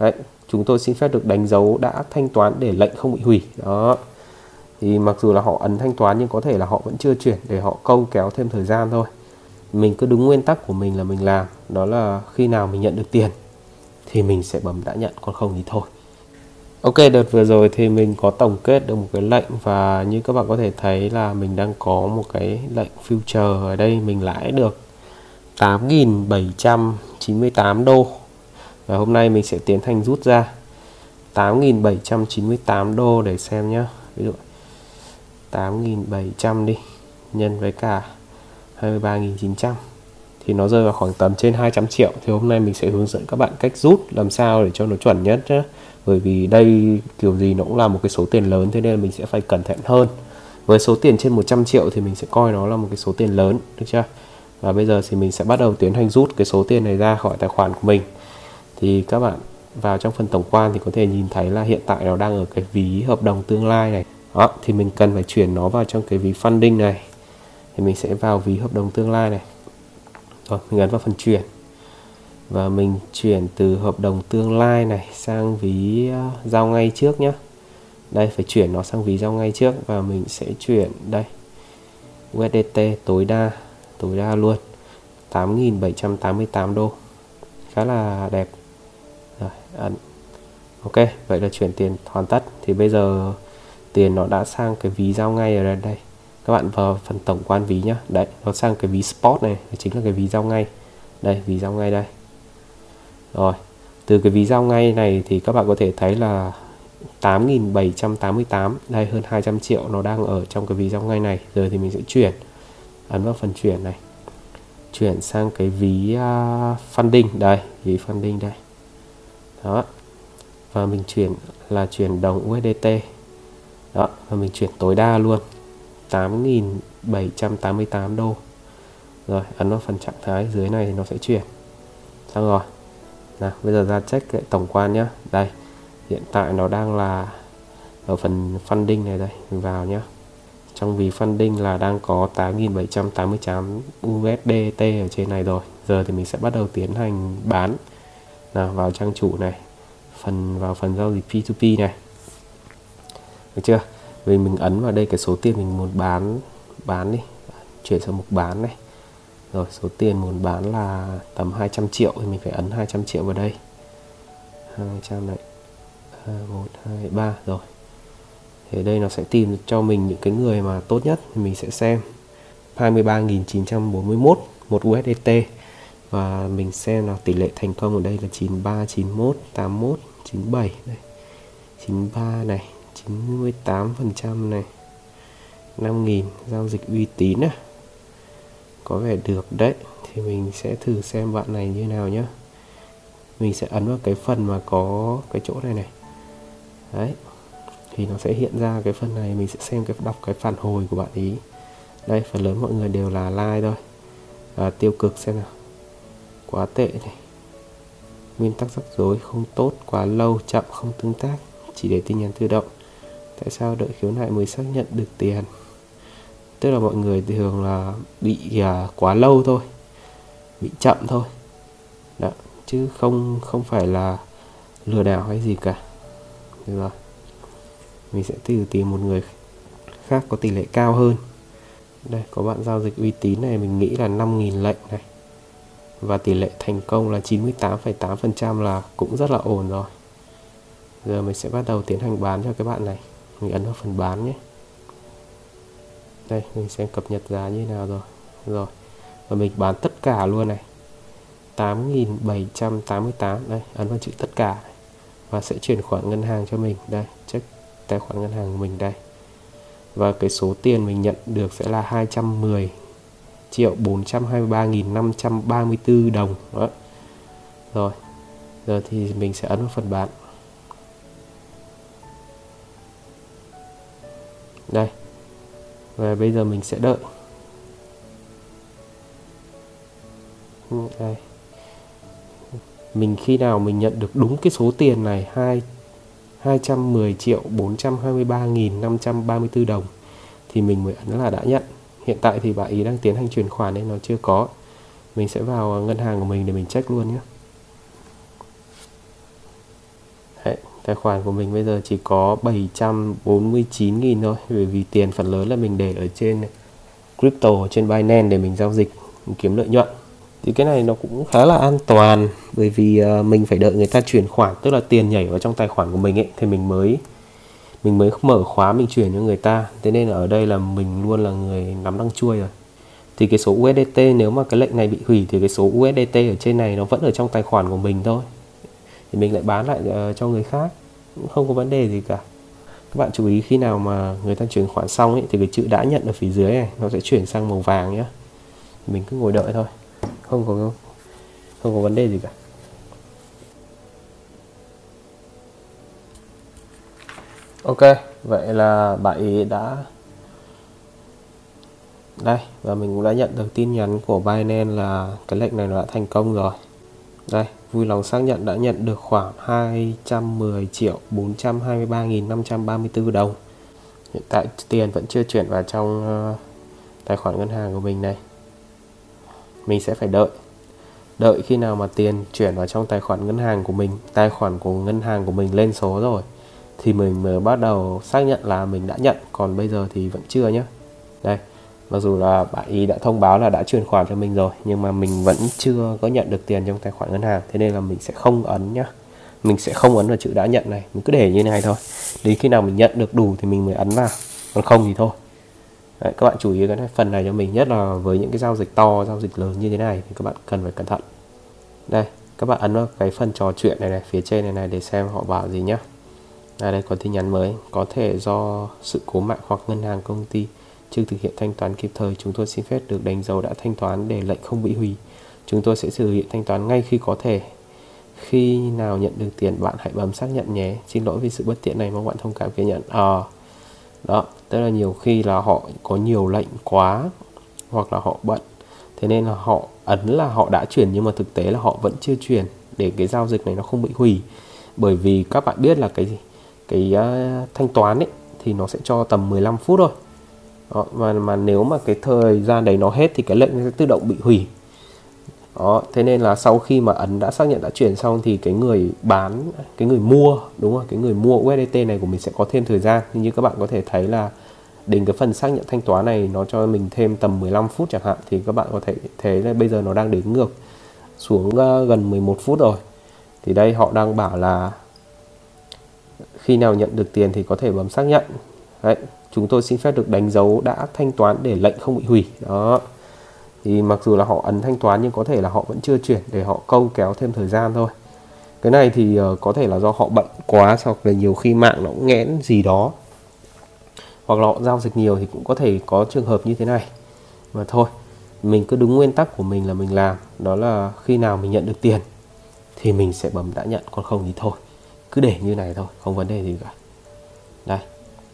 Đấy, chúng tôi xin phép được đánh dấu đã thanh toán để lệnh không bị hủy. Đó. Thì mặc dù là họ ấn thanh toán nhưng có thể là họ vẫn chưa chuyển để họ câu kéo thêm thời gian thôi. Mình cứ đúng nguyên tắc của mình là mình làm đó là khi nào mình nhận được tiền thì mình sẽ bấm đã nhận còn không thì thôi. Ok đợt vừa rồi thì mình có tổng kết được một cái lệnh và như các bạn có thể thấy là mình đang có một cái lệnh future ở đây mình lãi được 8.798 đô và hôm nay mình sẽ tiến hành rút ra 8.798 đô để xem nhé ví dụ 8.700 đi, nhân với cả 23.900 thì nó rơi vào khoảng tầm trên 200 triệu. Thì hôm nay mình sẽ hướng dẫn các bạn cách rút, làm sao để cho nó chuẩn nhất nhé bởi vì đây kiểu gì nó cũng là một cái số tiền lớn, thế nên là mình sẽ phải cẩn thận hơn. Với số tiền trên 100 triệu thì mình sẽ coi nó là một cái số tiền lớn, được chưa? Và bây giờ thì mình sẽ bắt đầu tiến hành rút cái số tiền này ra khỏi tài khoản của mình thì các bạn vào trong phần tổng quan thì có thể nhìn thấy là hiện tại nó đang ở cái ví hợp đồng tương lai này. Đó, thì mình cần phải chuyển nó vào trong cái ví funding này. Thì mình sẽ vào ví hợp đồng tương lai này. Rồi, mình ấn vào phần chuyển. Và mình chuyển từ hợp đồng tương lai này sang ví ờ, giao ngay trước nhé đây, phải chuyển nó sang ví giao ngay trước và mình sẽ chuyển, đây USDT tối đa tối đa luôn 8.788 đô. Khá là đẹp ấn ok vậy là chuyển tiền hoàn tất. Thì bây giờ tiền nó đã sang cái ví giao ngay ở đây, đây. các bạn vào phần tổng quan ví nhá. Đấy nó sang cái ví spot này. Chính là cái ví giao ngay. Đây ví giao ngay đây. Rồi từ cái ví giao ngay này thì các bạn có thể thấy là 8.788 đây hơn 200 triệu nó đang ở trong cái ví giao ngay này. Giờ thì mình sẽ chuyển. Ấn vào phần chuyển này. Chuyển sang cái ví uh, funding. Đây ví funding đây đó. Và mình chuyển là chuyển đồng USDT đó, và mình chuyển tối đa luôn. 8.788 đô. Rồi, ấn vào phần trạng thái dưới này thì nó sẽ chuyển. Xong rồi. Nào, bây giờ ra check lại tổng quan nhá. đây, hiện tại nó đang là ở phần funding này đây, mình vào nhá. trong ví funding là đang có 8.788 USDT ở trên này rồi. Giờ thì mình sẽ bắt đầu tiến hành bán nào, vào trang chủ này. Phần, vào phần giao dịch P2P này. Được chưa? Vì mình ấn vào đây cái số tiền mình muốn bán bán đi. Chuyển sang mục bán này. Rồi, số tiền muốn bán là tầm 200 triệu thì mình phải ấn 200 triệu vào đây. 200 này. 1 2 3 rồi. Thì đây nó sẽ tìm cho mình những cái người mà tốt nhất thì mình sẽ xem. 23.941 một USDT và mình xem là tỷ lệ thành công ở đây là 93 91 81 97 đây 93 này 98% này 5.000 giao dịch uy tín à có vẻ được đấy. Thì mình sẽ thử xem bạn này như nào nhá. mình sẽ ấn vào cái phần mà có cái chỗ này này. Đấy. Thì nó sẽ hiện ra cái phần này. Mình sẽ xem cái đọc cái phản hồi của bạn ý. Đây phần lớn mọi người đều là like thôi. À, tiêu cực xem nào quá tệ này. Nguyên tắc rắc rối không tốt quá lâu, chậm không tương tác, chỉ để tin nhắn tự động. Tại sao đợi khiếu nại mới xác nhận được tiền? Tức là mọi người thường là bị à, quá lâu thôi, bị chậm thôi. Đó, chứ không không phải là lừa đảo hay gì cả. Được rồi. Mình sẽ từ tìm một người khác có tỷ lệ cao hơn. Đây, có bạn giao dịch uy tín này, mình nghĩ là 5.000 lệnh này và tỷ lệ thành công là 98,8% là cũng rất là ổn rồi. Giờ mình sẽ bắt đầu tiến hành bán cho cái bạn này. Mình ấn vào phần bán nhé. Đây mình xem cập nhật giá như nào rồi. Rồi và mình bán tất cả luôn này. 8.788 đây ấn vào chữ tất cả này. và sẽ chuyển khoản ngân hàng cho mình. Đây check tài khoản ngân hàng của mình đây. Và cái số tiền mình nhận được sẽ là 210 triệu 423.534 đồng. Đó. Rồi, giờ thì mình sẽ ấn vào phần bán đây, và bây giờ mình sẽ đợi. Ừ, đây. Mình khi nào mình nhận được đúng cái số tiền này, hai 210 triệu 423.534 đồng, thì mình mới ấn là đã nhận hiện tại thì bà ý đang tiến hành chuyển khoản nên nó chưa có. Mình sẽ vào ờ, ngân hàng của mình để mình check luôn nhé. Tài khoản của mình bây giờ chỉ có 749.000 thôi, bởi vì tiền phần lớn là mình để ở trên crypto, trên Binance để mình giao dịch, mình kiếm lợi nhuận. Thì cái này nó cũng khá là an toàn, bởi vì ờ, mình phải đợi người ta chuyển khoản, tức là tiền nhảy vào trong tài khoản của mình ấy, thì mình mới mình mới mở khóa mình chuyển cho người ta. Thế nên là ở đây là mình luôn là người nắm đăng chuôi rồi. Thì cái số USDT nếu mà cái lệnh này bị hủy thì cái số USDT ở trên này nó vẫn ở trong tài khoản của mình thôi. Thì mình lại bán lại uh, cho người khác. Cũng không có vấn đề gì cả. Các bạn chú ý khi nào mà người ta chuyển khoản xong ấy, thì cái chữ đã nhận ở phía dưới này nó sẽ chuyển sang màu vàng nhé mình cứ ngồi đợi thôi. Không có không có vấn đề gì cả. Ok, vậy là bạn đã đây, và mình cũng đã nhận được tin nhắn của Binance là cái lệnh này nó đã thành công rồi. Đây, vui lòng xác nhận đã nhận được khoảng 210 triệu 423.534 đồng. Hiện tại tiền vẫn chưa chuyển vào trong ờ, tài khoản ngân hàng của mình này. Mình sẽ phải đợi. Đợi khi nào mà tiền chuyển vào trong tài khoản ngân hàng của mình, tài khoản của ngân hàng của mình lên số rồi thì mình mới bắt đầu xác nhận là mình đã nhận còn bây giờ thì vẫn chưa nhé đây mặc dù là bạn ý đã thông báo là đã chuyển khoản cho mình rồi nhưng mà mình vẫn chưa có nhận được tiền trong tài khoản ngân hàng thế nên là mình sẽ không ấn nhá. Mình sẽ không ấn vào chữ đã nhận này mình cứ để như này thôi. Đến khi nào mình nhận được đủ thì mình mới ấn vào còn không thì thôi. Đấy, các bạn chú ý cái này, phần này cho mình nhất là với những cái giao dịch to giao dịch lớn như thế này thì các bạn cần phải cẩn thận. Đây các bạn ấn vào cái phần trò chuyện này này phía trên này này để xem họ bảo gì nhá. À đây có tin nhắn mới. Có thể do sự cố mạng hoặc ngân hàng công ty chưa thực hiện thanh toán kịp thời chúng tôi xin phép được đánh dấu đã thanh toán để lệnh không bị hủy. Chúng tôi sẽ thực hiện thanh toán ngay khi có thể. Khi nào nhận được tiền bạn hãy bấm xác nhận nhé. Xin lỗi vì sự bất tiện này mong bạn thông cảm ghi nhận. À, đó tức là nhiều khi là họ có nhiều lệnh quá hoặc là họ bận. Thế nên là họ ấn là họ đã chuyển nhưng mà thực tế là họ vẫn chưa chuyển để cái giao dịch này nó không bị hủy. Bởi vì các bạn biết là cái gì cái uh, thanh toán ấy thì nó sẽ cho tầm 15 phút thôi. Đó, mà mà nếu mà cái thời gian đấy nó hết thì cái lệnh sẽ tự động bị hủy. Đó thế nên là sau khi mà ấn đã xác nhận đã chuyển xong thì cái người bán cái người mua đúng không? Cái người mua USDT này của mình sẽ có thêm thời gian. Như các bạn có thể thấy là đến cái phần xác nhận thanh toán này nó cho mình thêm tầm 15 phút chẳng hạn thì các bạn có thể thấy là bây giờ nó đang đến ngược xuống à, gần 11 phút rồi. Thì đây họ đang bảo là khi nào nhận được tiền thì có thể bấm xác nhận. Đấy chúng tôi xin phép được đánh dấu đã thanh toán để lệnh không bị hủy. Đó. Thì mặc dù là họ ấn thanh toán nhưng có thể là họ vẫn chưa chuyển để họ câu kéo thêm thời gian thôi. Cái này thì uh, có thể là do họ bận quá hoặc là nhiều khi mạng nó cũng nghẽn gì đó. Hoặc là họ giao dịch nhiều thì cũng có thể có trường hợp như thế này. Mà thôi mình cứ đúng nguyên tắc của mình là mình làm. Đó là khi nào mình nhận được tiền thì mình sẽ bấm đã nhận còn không thì thôi cứ để như này thôi không vấn đề gì cả. Đây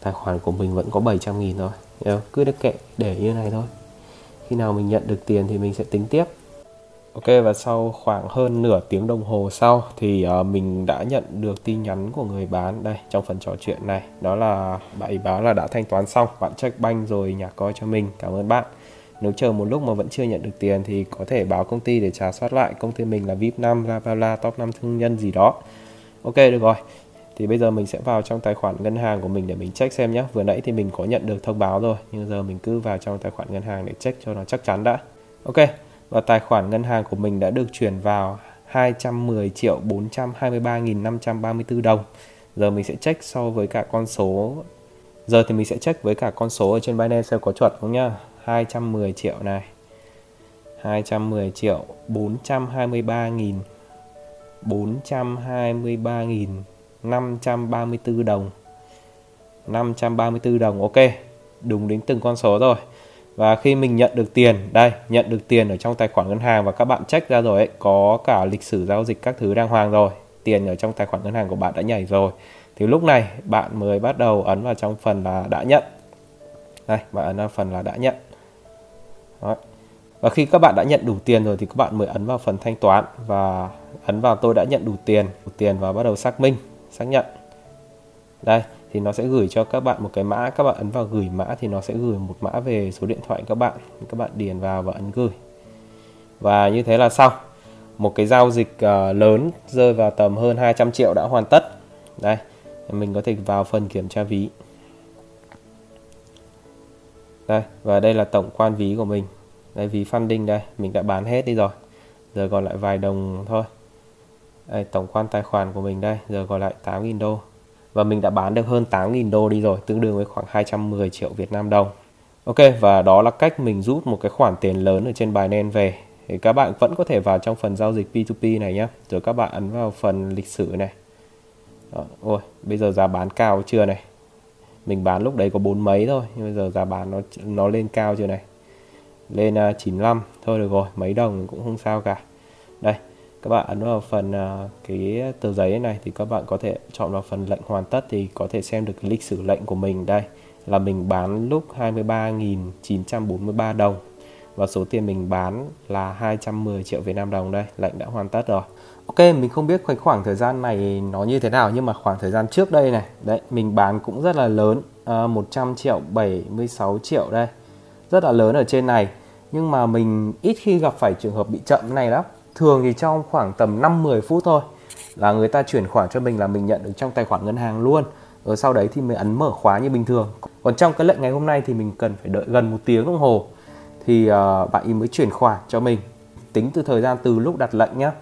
tài khoản của mình vẫn có 700 nghìn thôi. Cứ để kệ để như này thôi. Khi nào mình nhận được tiền thì mình sẽ tính tiếp. Ok và sau khoảng hơn nửa tiếng đồng hồ sau thì uh, mình đã nhận được tin nhắn của người bán đây trong phần trò chuyện này. Đó là bạn ấy báo là đã thanh toán xong bạn check banh rồi nhả coi cho mình. Cảm ơn bạn. Nếu chờ một lúc mà vẫn chưa nhận được tiền thì có thể báo công ty để trả soát lại. Công ty mình là VIP 5 la bla bla top 5 thương nhân gì đó. Ok, được rồi. Thì bây giờ mình sẽ vào trong tài khoản ngân hàng của mình để mình check xem nhé vừa nãy thì mình có nhận được thông báo rồi, nhưng giờ mình cứ vào trong tài khoản ngân hàng để check cho nó chắc chắn đã. Ok, và tài khoản ngân hàng của mình đã được chuyển vào 210 triệu 423.534 đồng. Giờ mình sẽ check so với cả con số. Giờ thì mình sẽ check với cả con số ở trên Binance xem có chuẩn không nhá. 210 triệu này. 210 triệu 423.000 423.000 534 đồng. 534 đồng, ok, đúng đến từng con số rồi. Và khi mình nhận được tiền, đây, nhận được tiền ở trong tài khoản ngân hàng và các bạn check ra rồi ấy, có cả lịch sử giao dịch các thứ đàng hoàng rồi. Tiền ở trong tài khoản ngân hàng của bạn đã nhảy rồi. Thì lúc này, bạn mới bắt đầu ấn vào trong phần là đã nhận. Đây, bạn ấn vào phần là đã nhận. Đó và khi các bạn đã nhận đủ tiền rồi thì các bạn mới ấn vào phần thanh toán. Và ấn vào tôi đã nhận đủ tiền. Đủ tiền và bắt đầu xác minh xác nhận. Đây thì nó sẽ gửi cho các bạn một cái mã. Các bạn ấn vào gửi mã thì nó sẽ gửi một mã về số điện thoại các bạn. Các bạn điền vào và ấn gửi. Và như thế là xong. Một cái giao dịch uh, lớn rơi vào tầm hơn 200 triệu đã hoàn tất. Đây mình có thể vào phần kiểm tra ví. Đây và đây là tổng quan ví của mình đây vì funding đây mình đã bán hết đi rồi. Giờ còn lại vài đồng thôi. Đây, tổng quan tài khoản của mình đây giờ còn lại 8.000 đô. Và mình đã bán được hơn 8.000 đô đi rồi tương đương với khoảng 210 triệu Việt Nam đồng. Ok và đó là cách mình rút một cái khoản tiền lớn ở trên bài Binance về. Thì các bạn vẫn có thể vào trong phần giao dịch P2P này nhé rồi các bạn ấn vào phần lịch sử này. Đó, ôi bây giờ giá bán cao chưa này? Mình bán lúc đấy có bốn mấy thôi nhưng bây giờ giá bán nó nó lên cao chưa này? Lên à, 95 thôi được rồi mấy đồng cũng không sao cả. Đây các bạn ấn vào phần à, cái tờ giấy này thì các bạn có thể chọn vào phần lệnh hoàn tất thì có thể xem được lịch sử lệnh của mình. Đây là mình bán lúc 23.943 đồng và số tiền mình bán là 210 triệu Việt Nam đồng. Đây lệnh đã hoàn tất rồi. Ok mình không biết khoảng thời gian này nó như thế nào nhưng mà khoảng thời gian trước đây này đấy mình bán cũng rất là lớn à, 100 triệu 76 triệu đây rất là lớn ở trên này. Nhưng mà mình ít khi gặp phải trường hợp bị chậm này lắm. Thường thì trong khoảng tầm 5-10 phút thôi là người ta chuyển khoản cho mình là mình nhận được trong tài khoản ngân hàng luôn. Rồi sau đấy thì mới ấn mở khóa như bình thường. Còn trong cái lệnh ngày hôm nay thì mình cần phải đợi gần một tiếng đồng hồ thì uh, bạn ý mới chuyển khoản cho mình. Tính từ thời gian từ lúc đặt lệnh nhá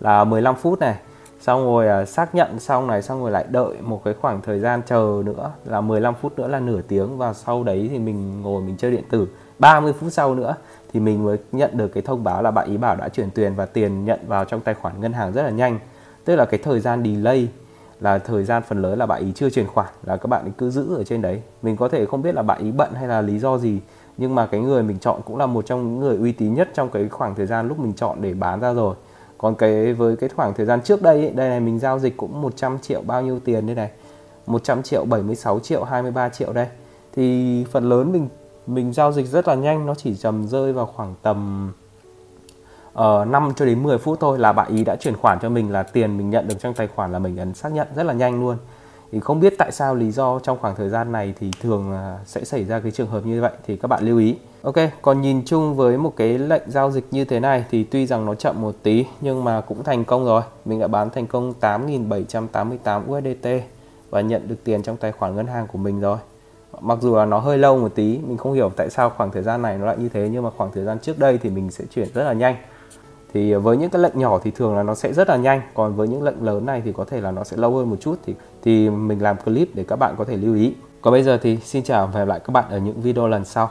là 15 phút này xong rồi à, xác nhận xong này xong rồi lại đợi một cái khoảng thời gian chờ nữa là 15 phút nữa là nửa tiếng. Và sau đấy thì mình ngồi mình chơi điện tử. 30 phút sau nữa thì mình mới nhận được cái thông báo là bạn ý bảo đã chuyển tiền và tiền nhận vào trong tài khoản ngân hàng rất là nhanh. Tức là cái thời gian delay là thời gian phần lớn là bạn ý chưa chuyển khoản là các bạn ấy cứ giữ ở trên đấy. Mình có thể không biết là bạn ý bận hay là lý do gì nhưng mà cái người mình chọn cũng là một trong những người uy tín nhất trong cái khoảng thời gian lúc mình chọn để bán ra rồi còn cái với cái khoảng thời gian trước đây ấy, đây này mình giao dịch cũng 100 triệu bao nhiêu tiền đây này? 100 triệu 76 triệu 23 triệu đây. Thì phần lớn mình mình giao dịch rất là nhanh nó chỉ tầm rơi vào khoảng tầm ờ, uh, 5 cho đến 10 phút thôi là bạn ý đã chuyển khoản cho mình là tiền mình nhận được trong tài khoản là mình ấn xác nhận rất là nhanh luôn. Thì không biết tại sao lý do trong khoảng thời gian này thì thường ờ, sẽ xảy ra cái trường hợp như vậy thì các bạn lưu ý. Ok, còn nhìn chung với một cái lệnh giao dịch như thế này thì tuy rằng nó chậm một tí nhưng mà cũng thành công rồi. Mình đã bán thành công 8.788 USDT và nhận được tiền trong tài khoản ngân hàng của mình rồi. Mặc dù là nó hơi lâu một tí, mình không hiểu tại sao khoảng thời gian này nó lại như thế nhưng mà khoảng thời gian trước đây thì mình sẽ chuyển rất là nhanh thì với những cái lệnh nhỏ thì thường là nó sẽ rất là nhanh còn với những lệnh lớn này thì có thể là nó sẽ lâu hơn một chút thì thì mình làm clip để các bạn có thể lưu ý còn bây giờ thì xin chào và hẹn gặp lại các bạn ở những video lần sau